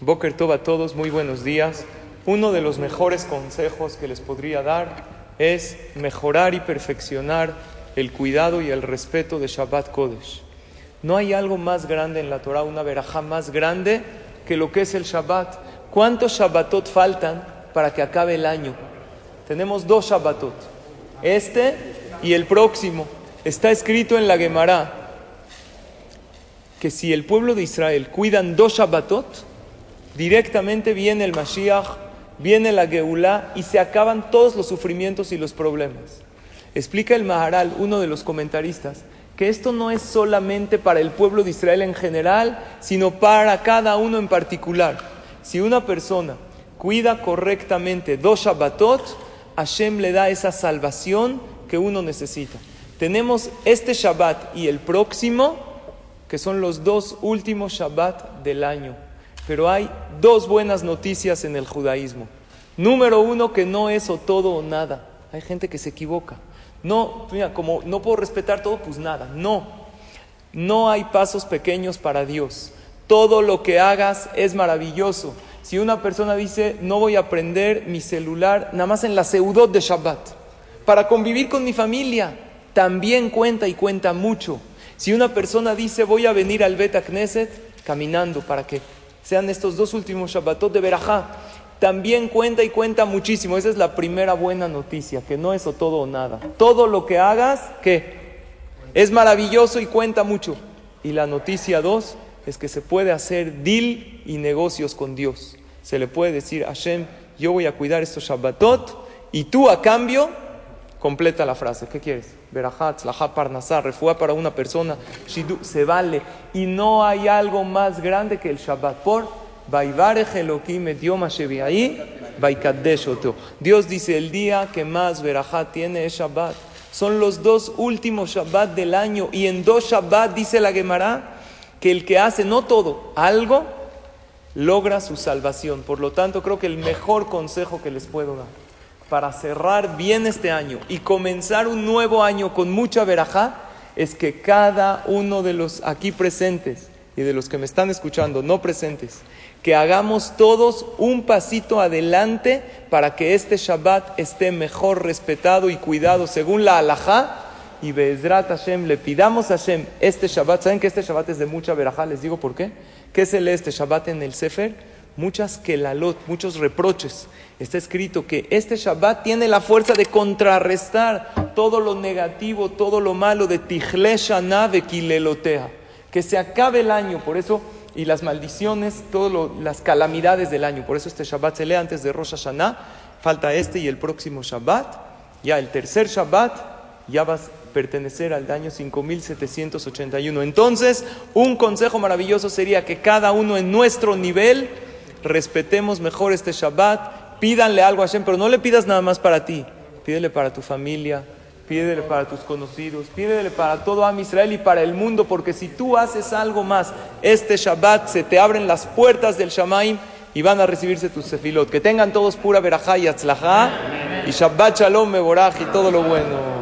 Boker Tov a todos, muy buenos días. Uno de los mejores consejos que les podría dar es mejorar y perfeccionar el cuidado y el respeto de Shabbat Kodesh. No hay algo más grande en la Torah, una verajá más grande que lo que es el Shabbat. ¿Cuántos Shabbatot faltan para que acabe el año? Tenemos dos Shabbatot, este y el próximo. Está escrito en la Gemara que si el pueblo de Israel cuidan dos Shabbatot, directamente viene el Mashiach, viene la Geulah y se acaban todos los sufrimientos y los problemas. Explica el Maharal, uno de los comentaristas, que esto no es solamente para el pueblo de Israel en general, sino para cada uno en particular. Si una persona cuida correctamente dos Shabbatot, Hashem le da esa salvación que uno necesita. Tenemos este Shabbat y el próximo, que son los dos últimos Shabbat del año. Pero hay dos buenas noticias en el judaísmo. Número uno, que no es o todo o nada. Hay gente que se equivoca. No, mira, como no puedo respetar todo, pues nada. No, no hay pasos pequeños para Dios. Todo lo que hagas es maravilloso. Si una persona dice, no voy a prender mi celular nada más en la seudot de Shabbat, para convivir con mi familia, también cuenta y cuenta mucho. Si una persona dice, voy a venir al Bet Knesset caminando para que sean estos dos últimos Shabbatot de Berajá, también cuenta y cuenta muchísimo. Esa es la primera buena noticia, que no es o todo o nada. Todo lo que hagas, que es maravilloso y cuenta mucho. Y la noticia dos es que se puede hacer deal y negocios con Dios. Se le puede decir a Hashem, yo voy a cuidar estos Shabbatot y tú a cambio completa la frase. ¿Qué quieres? Berajat, Slahat, Parnasar, refuá para una persona, Shidu, se vale. Y no hay algo más grande que el Shabbat. Por Dios dice, el día que más verajá tiene es Shabbat. Son los dos últimos Shabbat del año. Y en dos Shabbat dice la Gemara que el que hace no todo, algo, logra su salvación. Por lo tanto, creo que el mejor consejo que les puedo dar para cerrar bien este año y comenzar un nuevo año con mucha verajá es que cada uno de los aquí presentes y de los que me están escuchando no presentes, que hagamos todos un pasito adelante para que este Shabbat esté mejor respetado y cuidado según la halajá y Be'ezrat Hashem le pidamos a Hashem este Shabbat. ¿Saben que este Shabbat es de mucha verajá? Les digo por qué. ¿Qué se lee este Shabbat en el Sefer? Muchas kelalot, muchos reproches. Está escrito que este Shabbat tiene la fuerza de contrarrestar todo lo negativo, todo lo malo de Tichle Shana Kilelotea que se acabe el año, por eso, y las maldiciones, todas las calamidades del año. Por eso este Shabbat se lee antes de Rosh Hashanah, falta este y el próximo Shabbat. Ya el tercer Shabbat, ya vas a pertenecer al año 5781. Entonces, un consejo maravilloso sería que cada uno en nuestro nivel respetemos mejor este Shabbat, pídanle algo a Hashem, pero no le pidas nada más para ti, pídele para tu familia, Pídele para tus conocidos, pídele para todo Am Israel y para el mundo, porque si tú haces algo más, este Shabbat se te abren las puertas del Shamaim y van a recibirse tus sefilot. Que tengan todos pura verajá y atzlajá y Shabbat Shalom Meboraj y todo lo bueno.